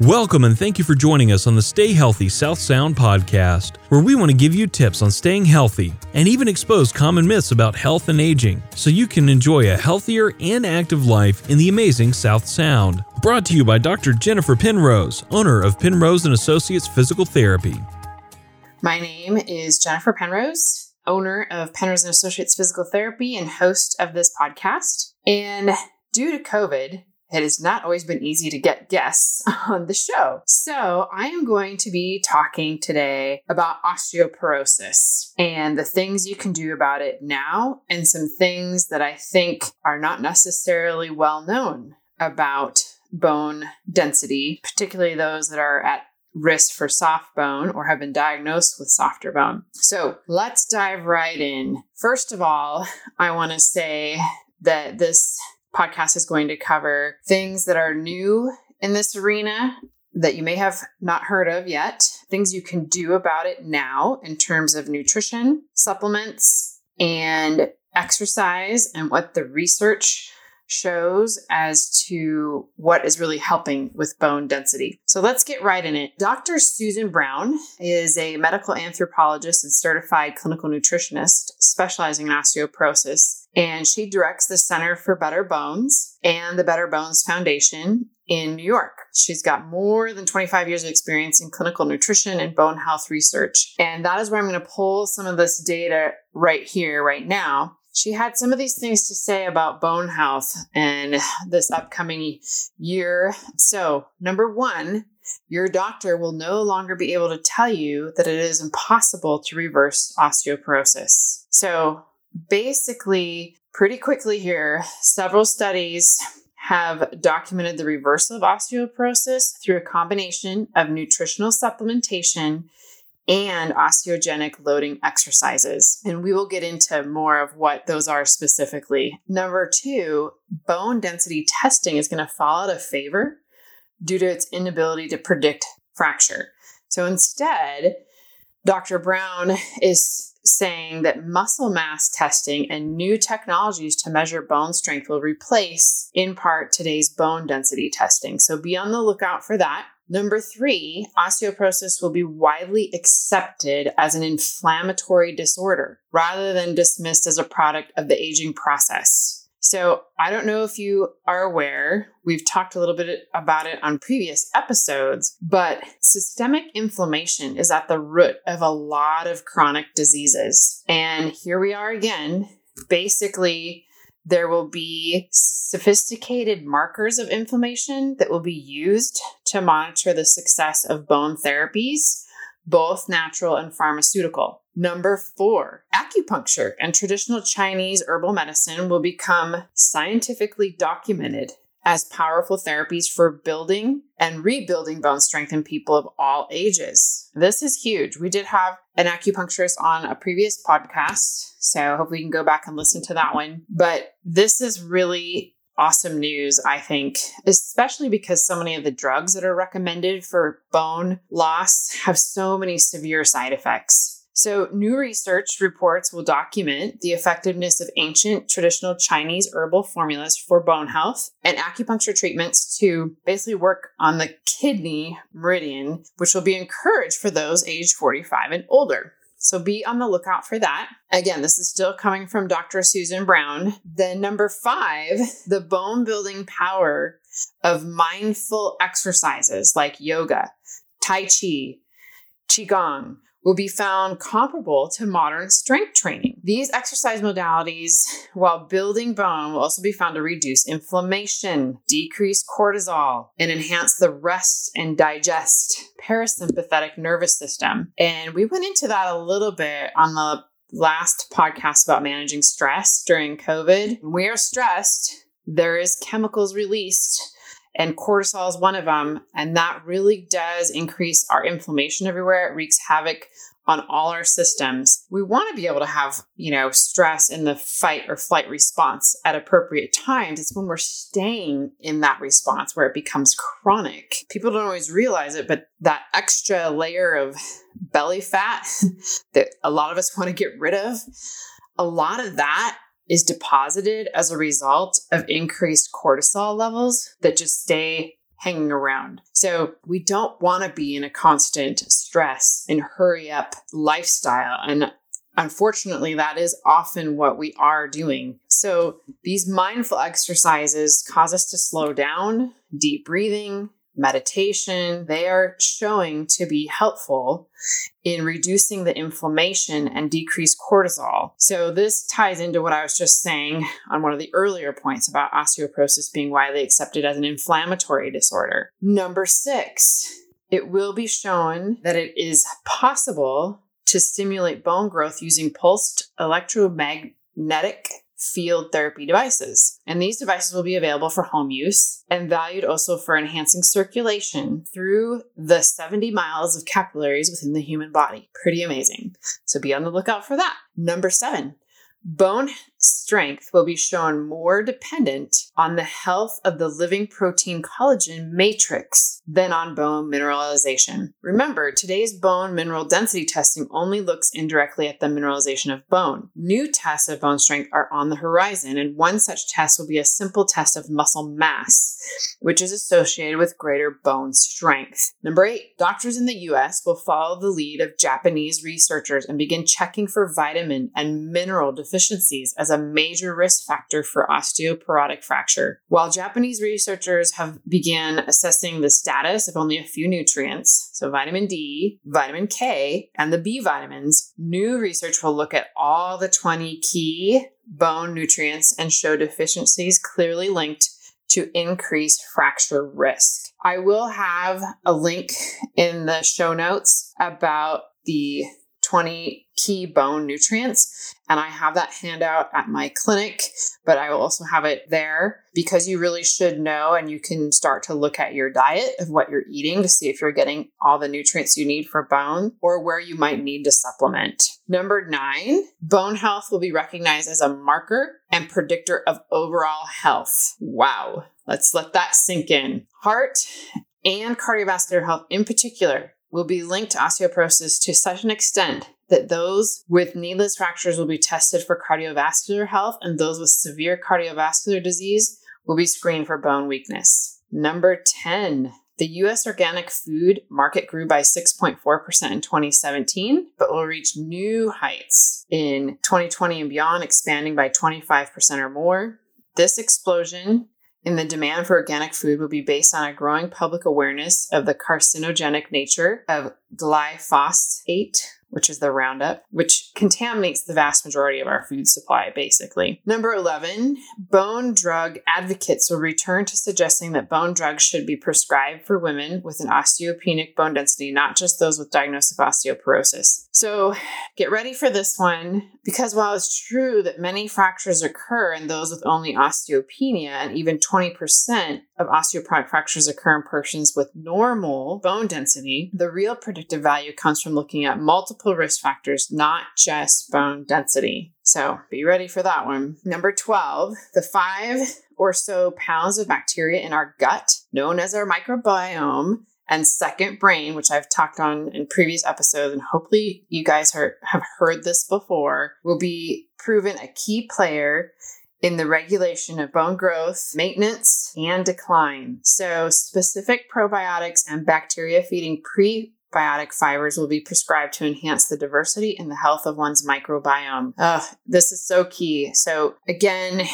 Welcome and thank you for joining us on the Stay Healthy South Sound podcast, where we want to give you tips on staying healthy and even expose common myths about health and aging so you can enjoy a healthier and active life in the amazing South Sound. Brought to you by Dr. Jennifer Penrose, owner of Penrose and Associates Physical Therapy. My name is Jennifer Penrose, owner of Penrose and Associates Physical Therapy and host of this podcast. And due to COVID, it has not always been easy to get guests on the show. So, I am going to be talking today about osteoporosis and the things you can do about it now, and some things that I think are not necessarily well known about bone density, particularly those that are at risk for soft bone or have been diagnosed with softer bone. So let's dive right in. First of all, I want to say that this podcast is going to cover things that are new in this arena that you may have not heard of yet, things you can do about it now in terms of nutrition, supplements, and exercise, and what the research shows as to what is really helping with bone density. So let's get right in it. Dr. Susan Brown is a medical anthropologist and certified clinical nutritionist specializing in osteoporosis and she directs the Center for Better Bones and the Better Bones Foundation in New York. She's got more than 25 years of experience in clinical nutrition and bone health research. And that is where I'm going to pull some of this data right here, right now. She had some of these things to say about bone health and this upcoming year. So, number one, your doctor will no longer be able to tell you that it is impossible to reverse osteoporosis. So, basically, pretty quickly here, several studies have documented the reversal of osteoporosis through a combination of nutritional supplementation and osteogenic loading exercises. And we will get into more of what those are specifically. Number two, bone density testing is going to fall out of favor due to its inability to predict fracture. So instead, Dr. Brown is saying that muscle mass testing and new technologies to measure bone strength will replace, in part, today's bone density testing. So be on the lookout for that. Number three, osteoporosis will be widely accepted as an inflammatory disorder rather than dismissed as a product of the aging process. So, I don't know if you are aware, we've talked a little bit about it on previous episodes, but systemic inflammation is at the root of a lot of chronic diseases. And here we are again. Basically, there will be sophisticated markers of inflammation that will be used to monitor the success of bone therapies, both natural and pharmaceutical. Number four, acupuncture and traditional Chinese herbal medicine will become scientifically documented as powerful therapies for building and rebuilding bone strength in people of all ages. This is huge. We did have an acupuncturist on a previous podcast, so hopefully you can go back and listen to that one. But this is really awesome news, I think, especially because so many of the drugs that are recommended for bone loss have so many severe side effects. So, new research reports will document the effectiveness of ancient traditional Chinese herbal formulas for bone health and acupuncture treatments to basically work on the kidney meridian, which will be encouraged for those aged 45 and older. So be on the lookout for that. Again, this is still coming from Dr. Susan Brown. Then, number five, the bone building power of mindful exercises like yoga, Tai Chi, Qigong, will be found comparable to modern strength training. These exercise modalities, while building bone, will also be found to reduce inflammation, decrease cortisol, and enhance the rest and digest parasympathetic nervous system. And we went into that a little bit on the last podcast about managing stress during COVID. When we are stressed, there is chemicals released and cortisol is one of them. And that really does increase our inflammation everywhere. It wreaks havoc on all our systems. We want to be able to have, you know, stress in the fight or flight response at appropriate times. It's when we're staying in that response where it becomes chronic. People don't always realize it, but that extra layer of belly fat that a lot of us want to get rid of, a lot of that is deposited as a result of increased cortisol levels that just stay hanging around. So we don't want to be in a constant stress and hurry up lifestyle. And unfortunately, that is often what we are doing. So these mindful exercises cause us to slow down, deep breathing, meditation, they are showing to be helpful in reducing the inflammation and decrease cortisol. So, this ties into what I was just saying on one of the earlier points about osteoporosis being widely accepted as an inflammatory disorder. Number six, it will be shown that it is possible to stimulate bone growth using pulsed electromagnetic field therapy devices. And these devices will be available for home use and valued also for enhancing circulation through the 70 miles of capillaries within the human body. Pretty amazing. So be on the lookout for that. Number seven, Bone strength will be shown more dependent on the health of the living protein collagen matrix than on bone mineralization. Remember, today's bone mineral density testing only looks indirectly at the mineralization of bone. New tests of bone strength are on the horizon, and one such test will be a simple test of muscle mass, which is associated with greater bone strength. Number eight, doctors in the US will follow the lead of Japanese researchers and begin checking for vitamin and mineral deficiencies deficiencies as a major risk factor for osteoporotic fracture. While Japanese researchers have began assessing the status of only a few nutrients, so vitamin D, vitamin K, and the B vitamins, new research will look at all the 20 key bone nutrients and show deficiencies clearly linked to increase fracture risk. I will have a link in the show notes about the 20 key bone nutrients. And I have that handout at my clinic, but I will also have it there because you really should know and you can start to look at your diet of what you're eating to see if you're getting all the nutrients you need for bone or where you might need to supplement. Number nine, bone health will be recognized as a marker and predictor of overall health. Wow. Let's let that sink in. Heart and cardiovascular health in particular will be linked to osteoporosis to such an extent that those with needless fractures will be tested for cardiovascular health and those with severe cardiovascular disease will be screened for bone weakness. Number 10. The US organic food market grew by 6.4% in 2017, but will reach new heights in 2020 and beyond, expanding by 25% or more. This explosion in the demand for organic food will be based on a growing public awareness of the carcinogenic nature of glyphosate which is the Roundup, which contaminates the vast majority of our food supply, basically. Number 11, bone drug advocates will return to suggesting that bone drugs should be prescribed for women with an osteopenic bone density, not just those with diagnosis of osteoporosis. So get ready for this one because while it's true that many fractures occur in those with only osteopenia, and even 20% of osteoporotic fractures occur in persons with normal bone density, the real predictive value comes from looking at multiple risk factors, not just bone density. So be ready for that one. Number 12, the five or so pounds of bacteria in our gut, known as our microbiome, and second brain, which I've talked on in previous episodes, and hopefully you guys have heard this before, will be proven a key player in the regulation of bone growth, maintenance, and decline. So, specific probiotics and bacteria feeding prebiotic fibers will be prescribed to enhance the diversity and the health of one's microbiome. Ugh, this is so key. So, again,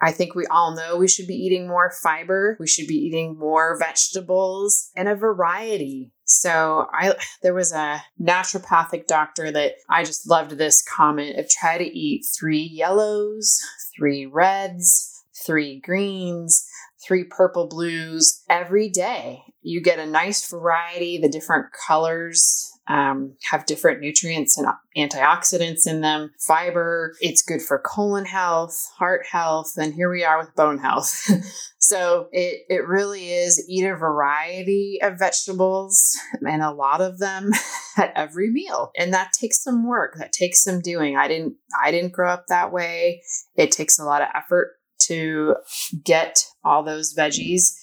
I think we all know we should be eating more fiber. We should be eating more vegetables and a variety. So I there was a naturopathic doctor that I just loved this comment of try to eat three yellows, three reds, three greens, three purple blues every day. You get a nice variety, the different colors um, have different nutrients and antioxidants in them, fiber. It's good for colon health, heart health, and here we are with bone health. so it, it really is eat a variety of vegetables and a lot of them at every meal. And that takes some work. That takes some doing. I didn't I didn't grow up that way. It takes a lot of effort to get all those veggies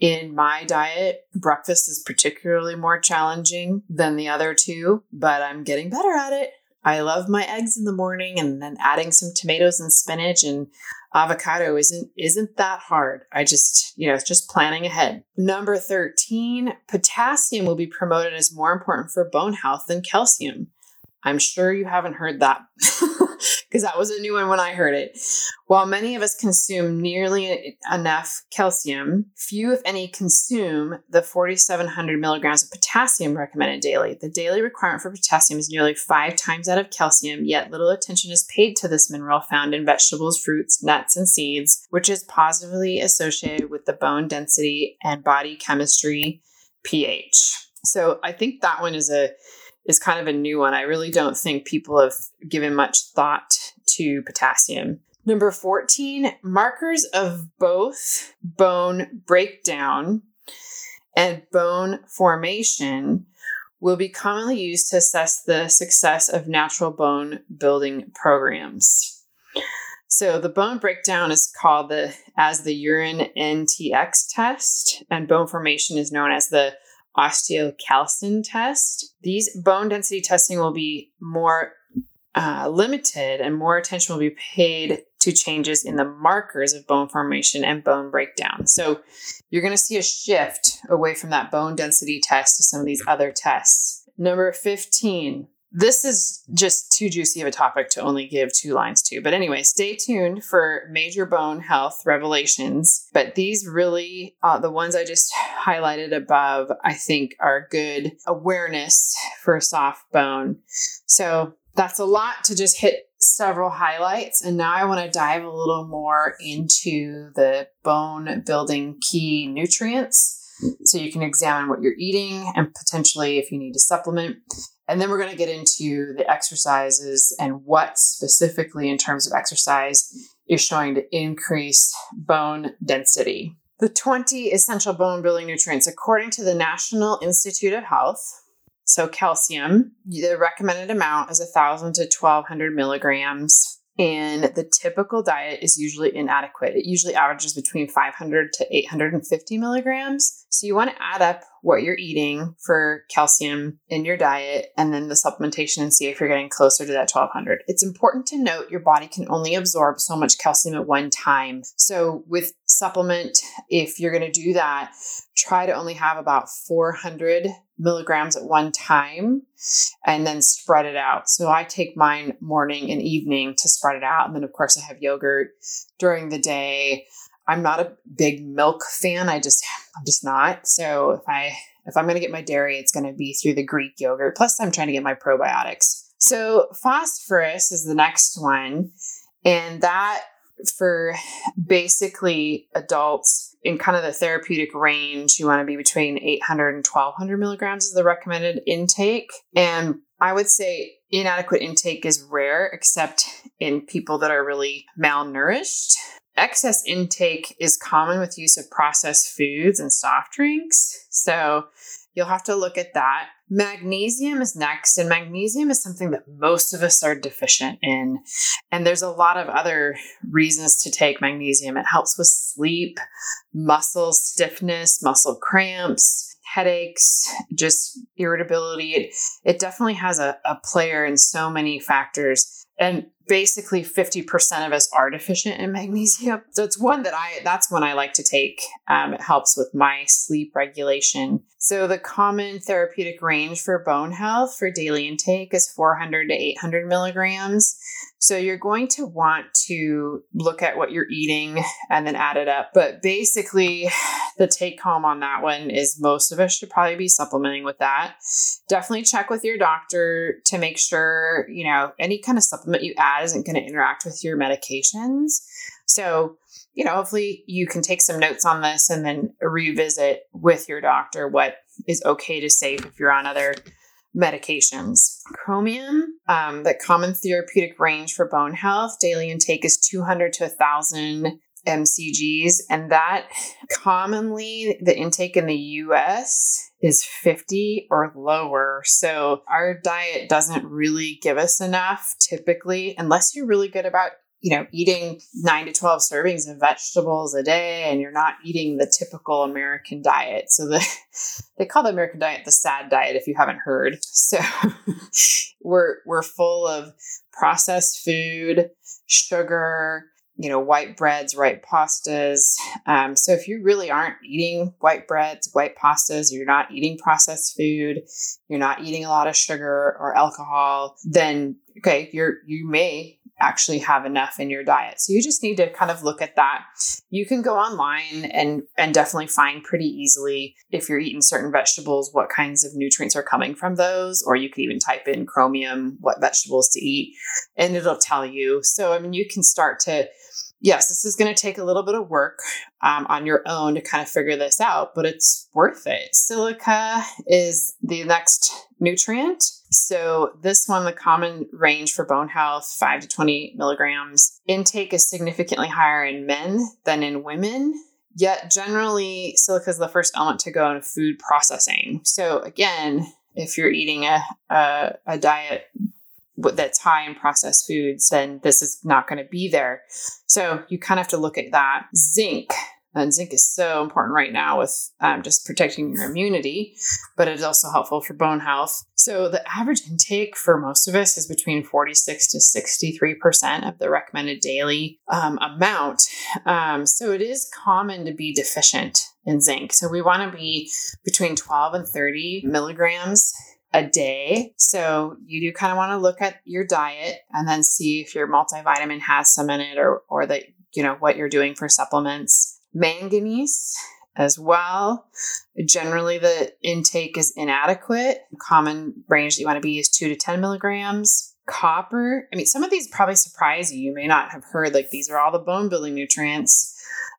in my diet, breakfast is particularly more challenging than the other two, but I'm getting better at it. I love my eggs in the morning and then adding some tomatoes and spinach and avocado isn't isn't that hard. I just, you know, it's just planning ahead. Number 13, potassium will be promoted as more important for bone health than calcium. I'm sure you haven't heard that because that was a new one when I heard it. While many of us consume nearly enough calcium, few, if any, consume the 4,700 milligrams of potassium recommended daily. The daily requirement for potassium is nearly five times that of calcium, yet little attention is paid to this mineral found in vegetables, fruits, nuts, and seeds, which is positively associated with the bone density and body chemistry pH. So I think that one is a is kind of a new one. I really don't think people have given much thought to potassium. Number 14, markers of both bone breakdown and bone formation will be commonly used to assess the success of natural bone building programs. So the bone breakdown is called the as the urine NTX test and bone formation is known as the osteocalcin test. These bone density testing will be more uh, limited and more attention will be paid to changes in the markers of bone formation and bone breakdown. So you're going to see a shift away from that bone density test to some of these other tests. Number 15, this is just too juicy of a topic to only give two lines to. But anyway, stay tuned for major bone health revelations. But these really, uh, the ones I just highlighted above, I think are good awareness for soft bone. So that's a lot to just hit several highlights. And now I want to dive a little more into the bone building key nutrients. So you can examine what you're eating and potentially if you need to supplement. And then we're going to get into the exercises and what specifically in terms of exercise is showing to increase bone density. The 20 essential bone building nutrients, according to the National Institute of Health. So, calcium, the recommended amount is 1,000 to 1,200 milligrams and the typical diet is usually inadequate. It usually averages between 500 to 850 milligrams. So you want to add up what you're eating for calcium in your diet and then the supplementation and see if you're getting closer to that 1200. It's important to note your body can only absorb so much calcium at one time. So with supplement, if you're going to do that, try to only have about 400 milligrams at one time and then spread it out. So I take mine morning and evening to spread it out. And then, of course, I have yogurt during the day. I'm not a big milk fan. I just, I'm just not. So if I, if I'm going to get my dairy, it's going to be through the Greek yogurt. Plus, I'm trying to get my probiotics. So phosphorus is the next one. And that for basically adults in kind of the therapeutic range, you want to be between 800 and 1200 milligrams is the recommended intake. And I would say inadequate intake is rare, except in people that are really malnourished. Excess intake is common with use of processed foods and soft drinks. So you'll have to look at that. Magnesium is next, and magnesium is something that most of us are deficient in. And there's a lot of other reasons to take magnesium. It helps with sleep, muscle stiffness, muscle cramps, headaches, just irritability. It, it definitely has a, a player in so many factors. And basically 50% of us are deficient in magnesium. So it's one that I, that's one I like to take. Um, it helps with my sleep regulation. So the common therapeutic range for bone health for daily intake is 400 to 800 milligrams. So you're going to want to look at what you're eating and then add it up. But basically, the take home on that one is most of us should probably be supplementing with that. Definitely check with your doctor to make sure, you know, any kind of supplement you add isn't going to interact with your medications. So, you know, hopefully you can take some notes on this and then revisit with your doctor what is okay to save if you're on other medications. Chromium, um, the common therapeutic range for bone health, daily intake is 200 to 1,000 mcgs, and that commonly the intake in the US is 50 or lower. So our diet doesn't really give us enough typically, unless you're really good about you know, eating nine to 12 servings of vegetables a day and you're not eating the typical American diet. So the, they call the American diet the sad diet if you haven't heard. So we're, we're full of processed food, sugar, you know, white breads, white pastas. Um, so if you really aren't eating white breads, white pastas, you're not eating processed food, you're not eating a lot of sugar or alcohol, then okay, you're you may actually have enough in your diet. So you just need to kind of look at that. You can go online and and definitely find pretty easily if you're eating certain vegetables what kinds of nutrients are coming from those or you can even type in chromium what vegetables to eat and it'll tell you. So I mean you can start to yes, this is going to take a little bit of work um, on your own to kind of figure this out, but it's worth it. Silica is the next nutrient. So, this one, the common range for bone health, 5 to 20 milligrams. Intake is significantly higher in men than in women. Yet, generally, silica is the first element to go in food processing. So, again, if you're eating a, a, a diet that's high in processed foods, then this is not going to be there. So you kind of have to look at that. Zinc. And zinc is so important right now with um, just protecting your immunity, but it's also helpful for bone health. So, the average intake for most of us is between 46 to 63% of the recommended daily um, amount. Um, so, it is common to be deficient in zinc. So, we want to be between 12 and 30 milligrams a day. So you do kind of want to look at your diet and then see if your multivitamin has some in it or or that you know what you're doing for supplements. Manganese as well. Generally, the intake is inadequate. Common range that you want to be is two to 10 milligrams. Copper, I mean, some of these probably surprise you. You may not have heard like these are all the bone building nutrients.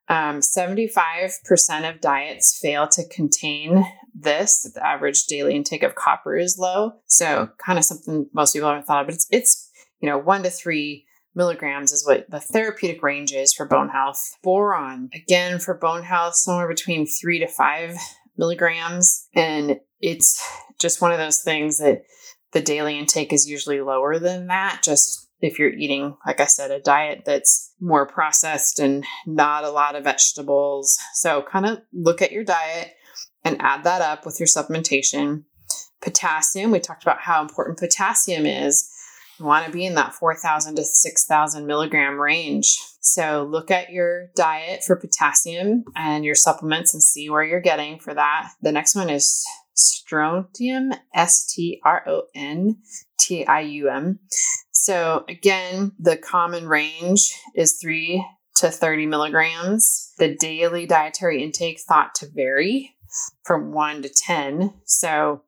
Um, 75% of diets fail to contain this. The average daily intake of copper is low. So, kind of something most people haven't thought of, but it's, it's, you know, one to three milligrams is what the therapeutic range is for bone health. Boron, again, for bone health, somewhere between three to five milligrams. And it's just one of those things that the daily intake is usually lower than that, just if you're eating, like I said, a diet that's more processed and not a lot of vegetables. So, kind of look at your diet and add that up with your supplementation. Potassium, we talked about how important potassium is. You want to be in that 4,000 to 6,000 milligram range. So, look at your diet for potassium and your supplements and see where you're getting for that. The next one is strontium, S T R O N T I U M. So, again, the common range is 3 to 30 milligrams. The daily dietary intake thought to vary from 1 to 10. So,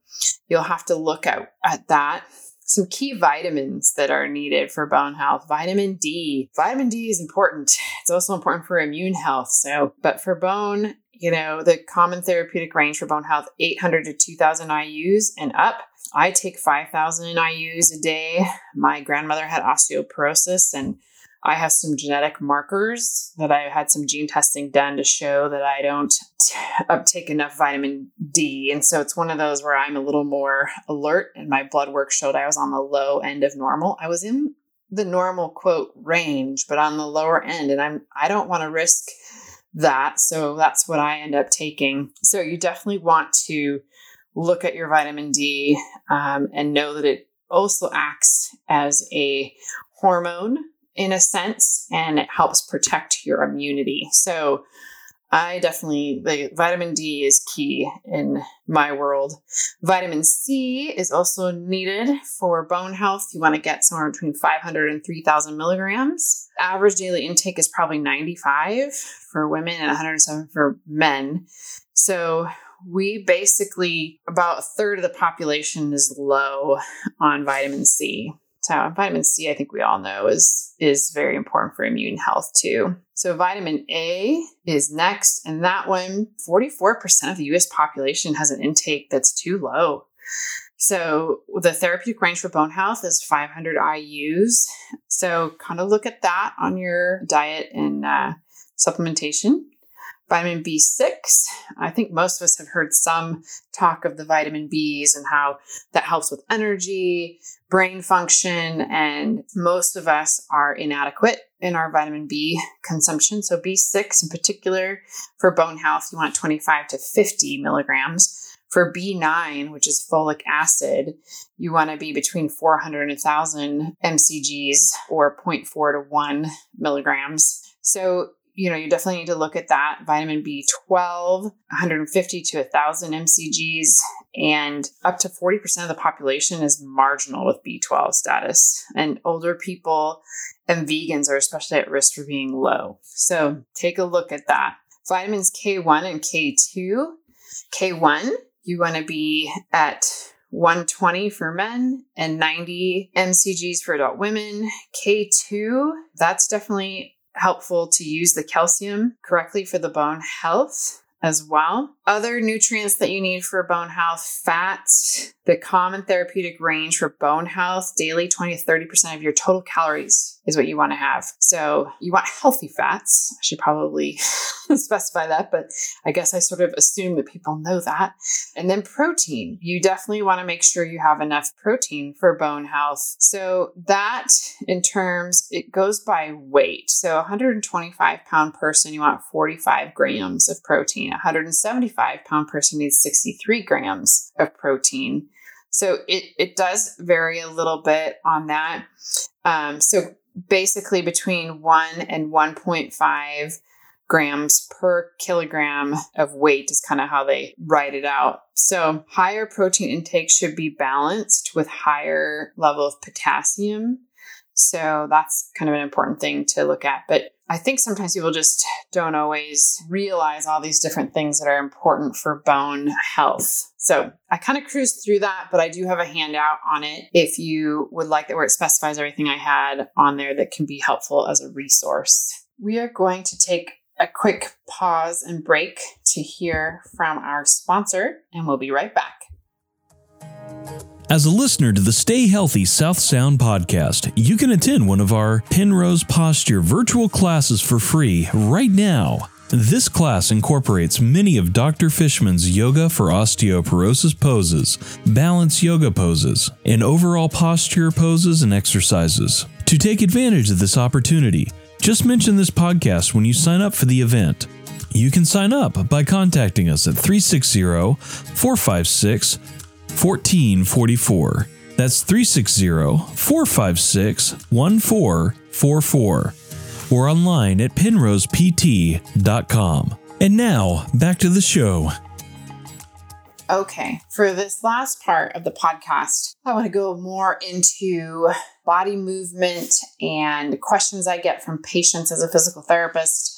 you'll have to look at, at that. Some key vitamins that are needed for bone health. Vitamin D. Vitamin D is important. It's also important for immune health. So, but for bone, you know, the common therapeutic range for bone health 800 to 2000 IUs and up. I take 5,000 IUs a day. My grandmother had osteoporosis, and I have some genetic markers that I had some gene testing done to show that I don't t- uptake enough vitamin D. And so it's one of those where I'm a little more alert, and my blood work showed I was on the low end of normal. I was in the normal quote range, but on the lower end, and I'm I don't want to risk that. So that's what I end up taking. So you definitely want to look at your vitamin D um, and know that it also acts as a hormone in a sense and it helps protect your immunity. So I definitely, the vitamin D is key in my world. Vitamin C is also needed for bone health. You want to get somewhere between 500 and 3000 milligrams. Average daily intake is probably 95 for women and 107 for men. So we basically about a third of the population is low on vitamin C. So vitamin C, I think we all know, is is very important for immune health too. So vitamin A is next, and that one, 44% of the US population has an intake that's too low. So the therapeutic range for bone health is 500 IUs. So kind of look at that on your diet and uh, supplementation. Vitamin B6. I think most of us have heard some talk of the vitamin Bs and how that helps with energy, brain function, and most of us are inadequate in our vitamin B consumption. So, B6 in particular, for bone health, you want 25 to 50 milligrams. For B9, which is folic acid, you want to be between 400 and 1,000 mcgs or 0.4 to 1 milligrams. So, you know, you definitely need to look at that. Vitamin B12, 150 to 1,000 mcgs, and up to 40% of the population is marginal with B12 status. And older people and vegans are especially at risk for being low. So take a look at that. Vitamins K1 and K2. K1, you want to be at 120 for men and 90 mcgs for adult women. K2, that's definitely helpful to use the calcium correctly for the bone health as well. Other nutrients that you need for bone health fats, the common therapeutic range for bone health, daily 20 to 30% of your total calories is what you want to have. So you want healthy fats. I should probably specify that, but I guess I sort of assume that people know that. And then protein. You definitely want to make sure you have enough protein for bone health. So that in terms, it goes by weight. So 125 pound person, you want 45 grams of protein. 175 pound person needs 63 grams of protein. So it, it does vary a little bit on that. Um, so basically between 1 and 1.5 grams per kilogram of weight is kind of how they write it out. So higher protein intake should be balanced with higher level of potassium. So that's kind of an important thing to look at. But I think sometimes people just don't always realize all these different things that are important for bone health. So I kind of cruised through that, but I do have a handout on it if you would like that where it specifies everything I had on there that can be helpful as a resource. We are going to take a quick pause and break to hear from our sponsor, and we'll be right back. As a listener to the Stay Healthy South Sound podcast, you can attend one of our Penrose Posture virtual classes for free right now. This class incorporates many of Dr. Fishman's yoga for osteoporosis poses, balance yoga poses, and overall posture poses and exercises. To take advantage of this opportunity, just mention this podcast when you sign up for the event. You can sign up by contacting us at 360 456 1444. That's 360 456 1444 or online at penrosept.com. And now, back to the show. Okay, for this last part of the podcast, I want to go more into body movement and questions I get from patients as a physical therapist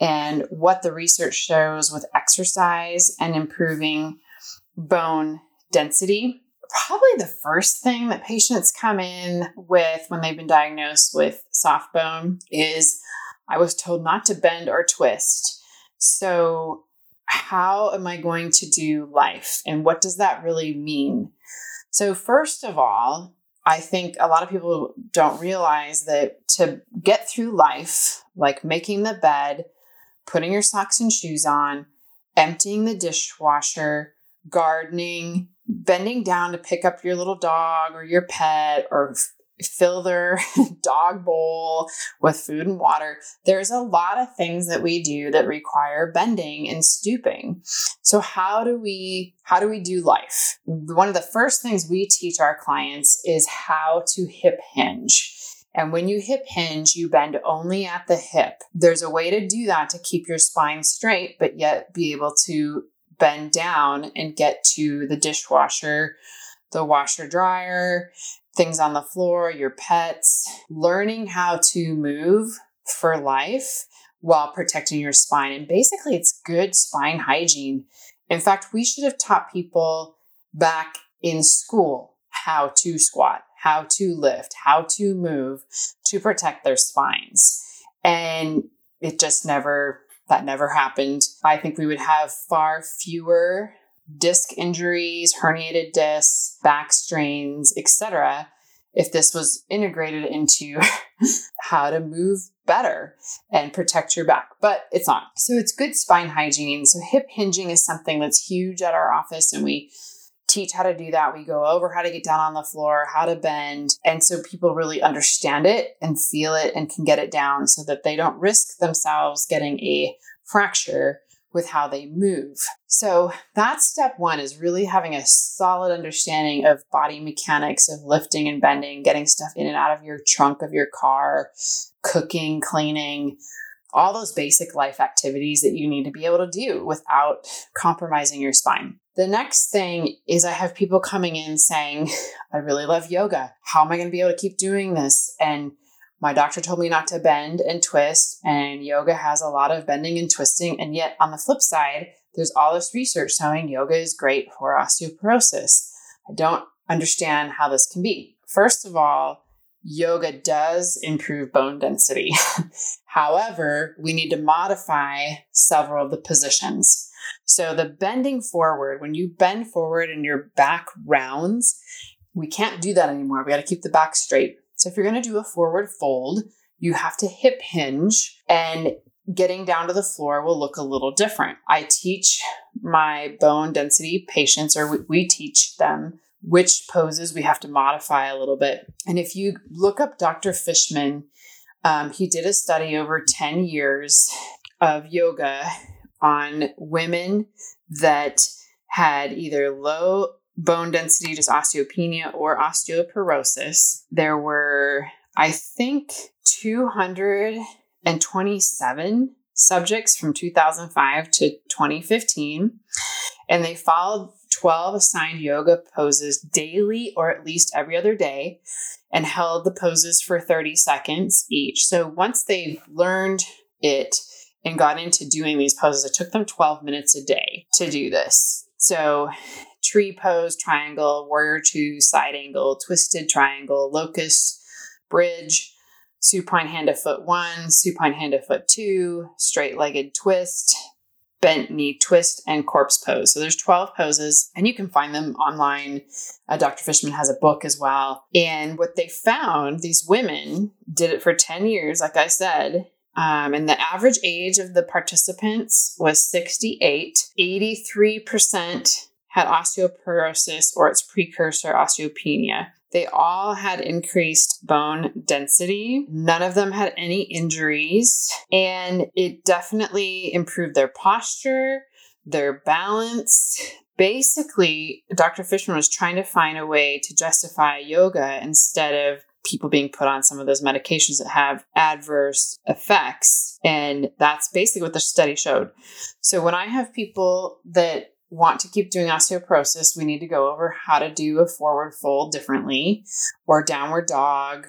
and what the research shows with exercise and improving bone density probably the first thing that patients come in with when they've been diagnosed with soft bone is I was told not to bend or twist. So, how am I going to do life? And what does that really mean? So, first of all, I think a lot of people don't realize that to get through life, like making the bed, putting your socks and shoes on, emptying the dishwasher, gardening, bending down to pick up your little dog or your pet or fill their dog bowl with food and water. There's a lot of things that we do that require bending and stooping. So how do we how do we do life? One of the first things we teach our clients is how to hip hinge. And when you hip hinge, you bend only at the hip. There's a way to do that to keep your spine straight, but yet be able to bend down and get to the dishwasher, the washer dryer, things on the floor, your pets, learning how to move for life while protecting your spine. And basically, it's good spine hygiene. In fact, we should have taught people back in school how to squat, how to lift, how to move to protect their spines. And it just never that never happened. I think we would have far fewer disc injuries, herniated discs, back strains, etc. if this was integrated into how to move better and protect your back, but it's not. So it's good spine hygiene. So hip hinging is something that's huge at our office and we teach how to do that. We go over how to get down on the floor, how to bend. And so people really understand it and feel it and can get it down so that they don't risk themselves getting a fracture with how they move. So that's step one is really having a solid understanding of body mechanics of lifting and bending, getting stuff in and out of your trunk of your car, cooking, cleaning, all those basic life activities that you need to be able to do without compromising your spine. The next thing is I have people coming in saying, I really love yoga. How am I going to be able to keep doing this? And my doctor told me not to bend and twist, and yoga has a lot of bending and twisting. And yet, on the flip side, there's all this research showing yoga is great for osteoporosis. I don't understand how this can be. First of all, yoga does improve bone density. However, we need to modify several of the positions. So, the bending forward, when you bend forward and your back rounds, we can't do that anymore. We got to keep the back straight. So, if you're going to do a forward fold, you have to hip hinge and getting down to the floor will look a little different. I teach my bone density patients, or we teach them which poses we have to modify a little bit. And if you look up Dr. Fishman, um, he did a study over 10 years of yoga on women that had either low bone density, just osteopenia, or osteoporosis. There were, I think, 227 subjects from 2005 to 2015, and they followed 12 assigned yoga poses daily or at least every other day and held the poses for 30 seconds each. So once they learned it and got into doing these poses, it took them 12 minutes a day to do this. So tree pose, triangle, warrior two, side angle, twisted triangle, locust, bridge, supine hand to foot one, supine hand to foot two, straight legged twist, bent knee twist and corpse pose. So there's 12 poses and you can find them online. Uh, Dr. Fishman has a book as well. And what they found, these women did it for 10 years, like I said. Um, and the average age of the participants was 68. 83% had osteoporosis or its precursor osteopenia. They all had increased bone density. None of them had any injuries, and it definitely improved their posture, their balance. Basically, Dr. Fishman was trying to find a way to justify yoga instead of people being put on some of those medications that have adverse effects. And that's basically what the study showed. So when I have people that want to keep doing osteoporosis, we need to go over how to do a forward fold differently, or downward dog,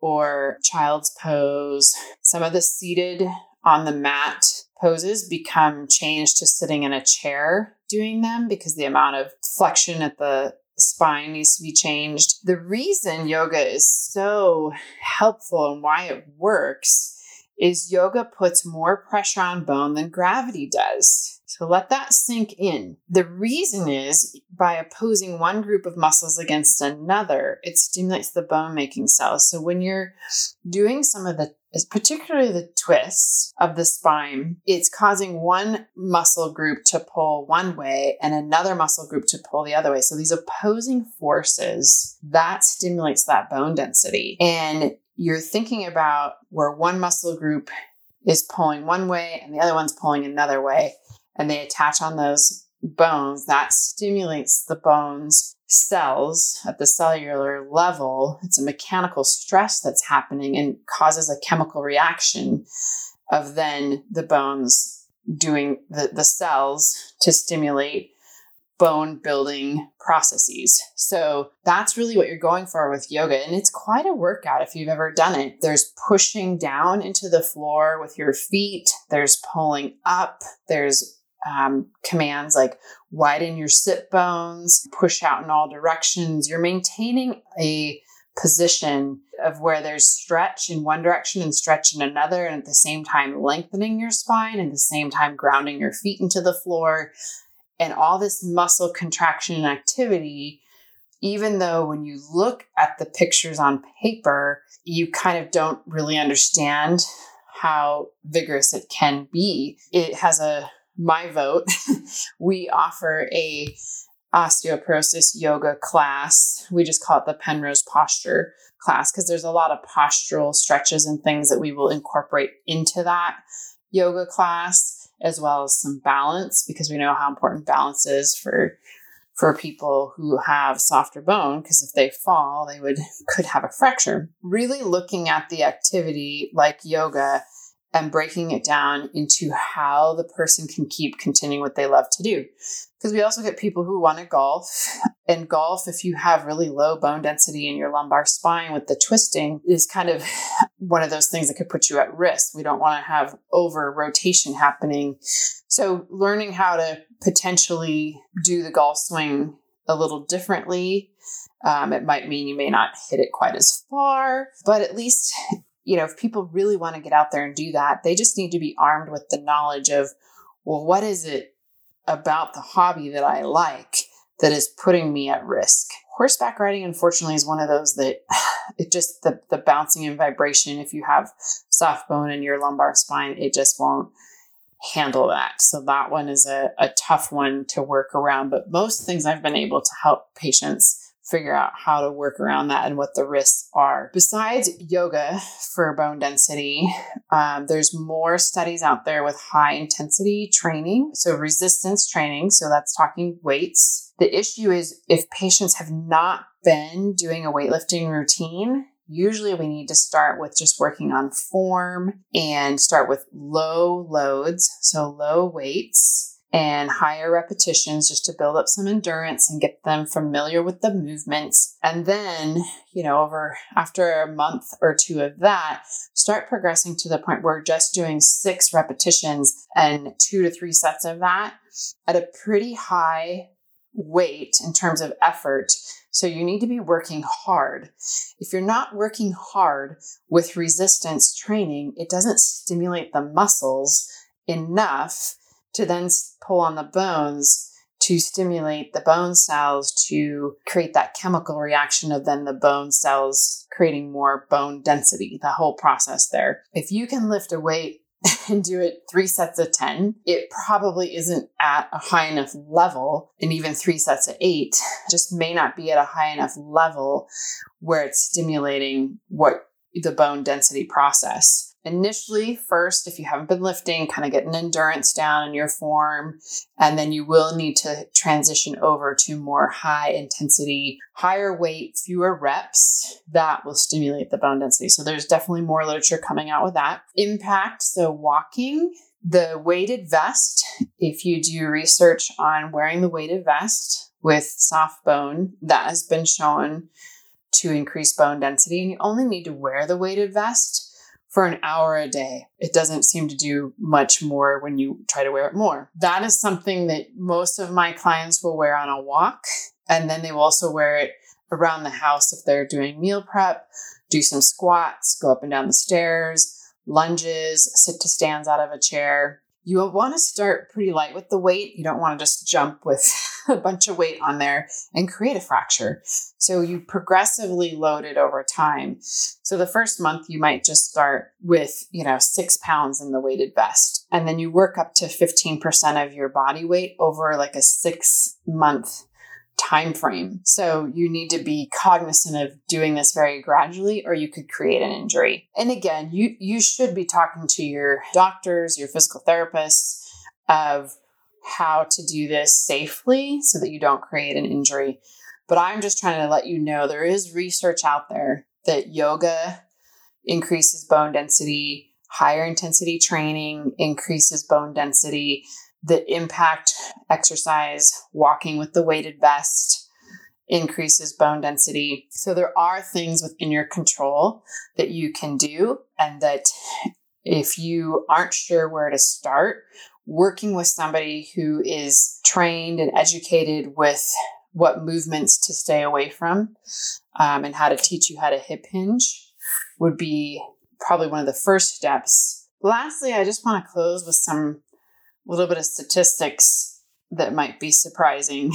or child's pose. Some of the seated on the mat poses become changed to sitting in a chair doing them because the amount of flexion at the spine needs to be changed. The reason yoga is so helpful and why it works is yoga puts more pressure on bone than gravity does. So let that sink in. The reason is by opposing one group of muscles against another, it stimulates the bone making cells. So when you're doing some of the particularly the twists of the spine, it's causing one muscle group to pull one way and another muscle group to pull the other way. So these opposing forces that stimulates that bone density. And you're thinking about where one muscle group is pulling one way and the other one's pulling another way and they attach on those bones, that stimulates the bones cells at the cellular level. It's a mechanical stress that's happening and causes a chemical reaction of then the bones doing the, the cells to stimulate bone building processes. So that's really what you're going for with yoga. And it's quite a workout if you've ever done it. There's pushing down into the floor with your feet, there's pulling up, there's um, commands like widen your sit bones, push out in all directions. You're maintaining a position of where there's stretch in one direction and stretch in another, and at the same time lengthening your spine, and at the same time grounding your feet into the floor. And all this muscle contraction and activity, even though when you look at the pictures on paper, you kind of don't really understand how vigorous it can be. It has a my vote, we offer a osteoporosis yoga class. We just call it the Penrose posture class because there's a lot of postural stretches and things that we will incorporate into that yoga class, as well as some balance because we know how important balance is for for people who have softer bone because if they fall they would could have a fracture. Really looking at the activity like yoga and breaking it down into how the person can keep continuing what they love to do. Because we also get people who want to golf and golf if you have really low bone density in your lumbar spine with the twisting is kind of one of those things that could put you at risk. We don't want to have over rotation happening. So learning how to potentially do the golf swing a little differently um, it might mean you may not hit it quite as far but at least you know if people really want to get out there and do that they just need to be armed with the knowledge of well what is it about the hobby that I like that is putting me at risk. Horseback riding, unfortunately, is one of those that it just the, the bouncing and vibration, if you have soft bone in your lumbar spine, it just won't handle that. So that one is a, a tough one to work around. But most things I've been able to help patients figure out how to work around that and what the risks are. Besides yoga for bone density, um, there's more studies out there with high intensity training, so resistance training. So that's talking weights. The issue is if patients have not been doing a weightlifting routine, usually we need to start with just working on form and start with low loads, so low weights and higher repetitions just to build up some endurance and get them familiar with the movements. And then, you know, over after a month or two of that, start progressing to the point where just doing six repetitions and two to three sets of that at a pretty high weight in terms of effort. So you need to be working hard. If you're not working hard with resistance training, it doesn't stimulate the muscles enough to then pull on the bones to stimulate the bone cells to create that chemical reaction of then the bone cells creating more bone density, the whole process there. If you can lift a weight and do it three sets of 10, it probably isn't at a high enough level. And even three sets of eight just may not be at a high enough level where it's stimulating what the bone density process initially first if you haven't been lifting kind of get an endurance down in your form and then you will need to transition over to more high intensity higher weight fewer reps that will stimulate the bone density. So there's definitely more literature coming out with that. Impact so walking the weighted vest if you do research on wearing the weighted vest with soft bone that has been shown to increase bone density and you only need to wear the weighted vest for an hour a day. It doesn't seem to do much more when you try to wear it more. That is something that most of my clients will wear on a walk, and then they will also wear it around the house if they're doing meal prep, do some squats, go up and down the stairs, lunges, sit to stands out of a chair you want to start pretty light with the weight. You don't want to just jump with a bunch of weight on there and create a fracture. So you progressively load it over time. So the first month you might just start with, you know, six pounds in the weighted vest. And then you work up to 15% of your body weight over like a six month time frame. So you need to be cognizant of doing this very gradually or you could create an injury. And again, you you should be talking to your doctors, your physical therapists of how to do this safely so that you don't create an injury. But I'm just trying to let you know there is research out there that yoga increases bone density, higher intensity training increases bone density the impact exercise, walking with the weighted vest increases bone density. So there are things within your control that you can do, and that if you aren't sure where to start, working with somebody who is trained and educated with what movements to stay away from um, and how to teach you how to hip hinge would be probably one of the first steps. Lastly, I just want to close with some little bit of statistics that might be surprising.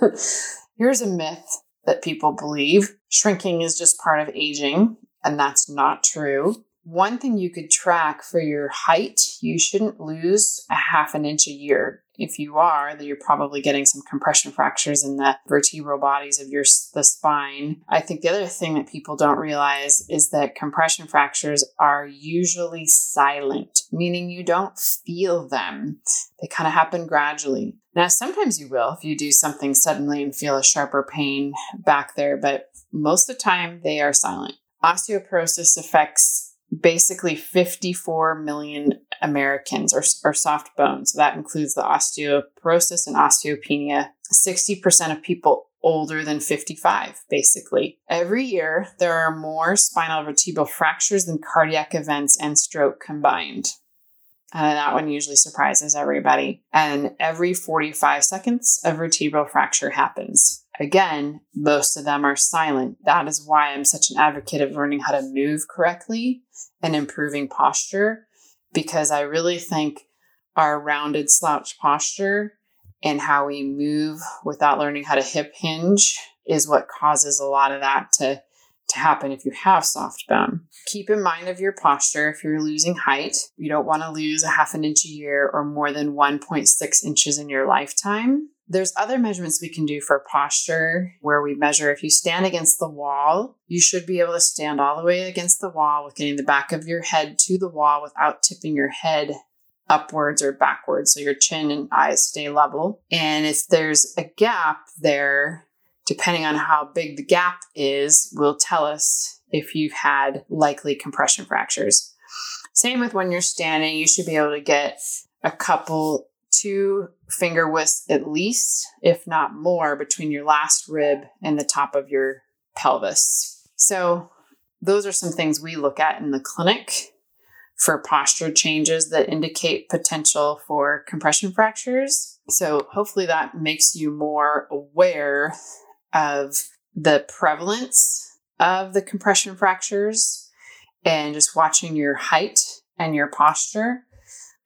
Here's a myth that people believe shrinking is just part of aging, and that's not true. One thing you could track for your height, you shouldn't lose a half an inch a year. if you are, then you're probably getting some compression fractures in the vertebral bodies of your the spine. I think the other thing that people don't realize is that compression fractures are usually silent, meaning you don't feel them. They kind of happen gradually. Now, sometimes you will if you do something suddenly and feel a sharper pain back there, but most of the time they are silent. Osteoporosis affects basically 54 million Americans are, or soft bones. So that includes the osteoporosis and osteopenia. 60% of people older than 55, basically. Every year, there are more spinal vertebral fractures than cardiac events and stroke combined. And that one usually surprises everybody. And every 45 seconds, a vertebral fracture happens. Again, most of them are silent. That is why I'm such an advocate of learning how to move correctly and improving posture, because I really think our rounded slouch posture and how we move without learning how to hip hinge is what causes a lot of that to to happen if you have soft bone. Keep in mind of your posture if you're losing height. You don't want to lose a half an inch a year or more than 1.6 inches in your lifetime. There's other measurements we can do for posture where we measure if you stand against the wall, you should be able to stand all the way against the wall with getting the back of your head to the wall without tipping your head upwards or backwards so your chin and eyes stay level. And if there's a gap there, depending on how big the gap is, will tell us if you've had likely compression fractures. Same with when you're standing, you should be able to get a couple, two finger widths at least, if not more, between your last rib and the top of your pelvis. So, those are some things we look at in the clinic for posture changes that indicate potential for compression fractures. So, hopefully, that makes you more aware of the prevalence of the compression fractures and just watching your height and your posture.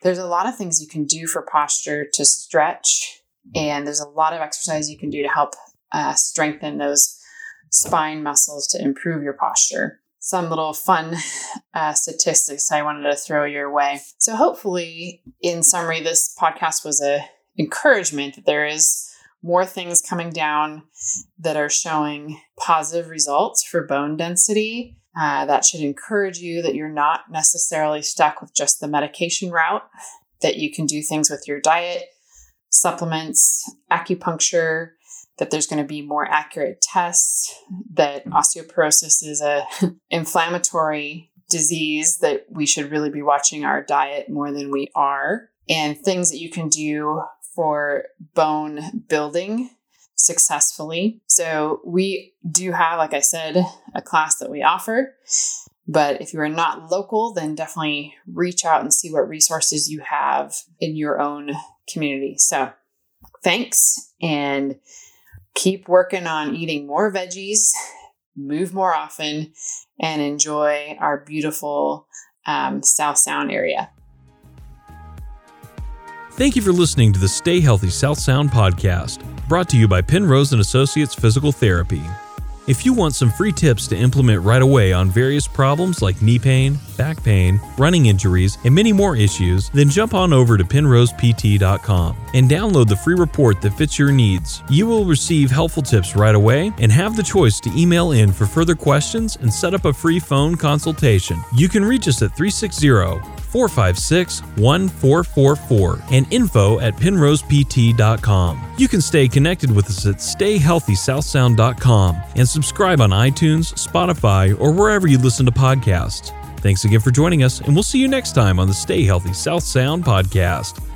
There's a lot of things you can do for posture to stretch, and there's a lot of exercise you can do to help uh, strengthen those spine muscles to improve your posture. Some little fun uh, statistics I wanted to throw your way. So, hopefully, in summary, this podcast was a encouragement that there is more things coming down that are showing positive results for bone density. Uh, that should encourage you that you're not necessarily stuck with just the medication route, that you can do things with your diet, supplements, acupuncture, that there's going to be more accurate tests, that osteoporosis is a inflammatory disease that we should really be watching our diet more than we are and things that you can do for bone building successfully. So we do have, like I said, a class that we offer. But if you are not local, then definitely reach out and see what resources you have in your own community. So thanks and keep working on eating more veggies, move more often, and enjoy our beautiful um, South Sound area. Thank you for listening to the Stay Healthy South Sound podcast, brought to you by Penrose and Associates Physical Therapy. If you want some free tips to implement right away on various problems like knee pain, back pain, running injuries, and many more issues, then jump on over to penrosept.com and download the free report that fits your needs. You will receive helpful tips right away and have the choice to email in for further questions and set up a free phone consultation. You can reach us at 360 456 1444 and info at penrosept.com. You can stay connected with us at stayhealthysouthsound.com and subscribe on iTunes, Spotify, or wherever you listen to podcasts. Thanks again for joining us, and we'll see you next time on the Stay Healthy South Sound podcast.